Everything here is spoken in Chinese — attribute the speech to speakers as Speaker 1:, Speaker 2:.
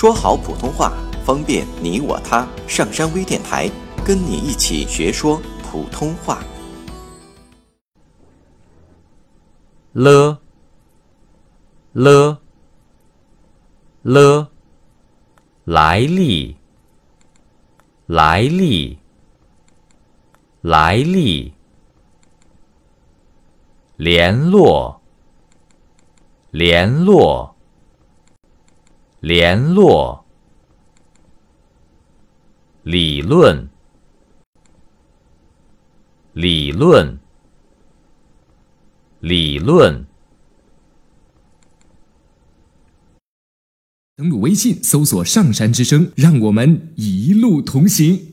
Speaker 1: 说好普通话，方便你我他。上山微电台跟你一起学说普通话。
Speaker 2: 了了了，来历来历来历，联络联络联络，理论理论理论。
Speaker 3: 登录微信，搜索“上山之声”，让我们一路同行。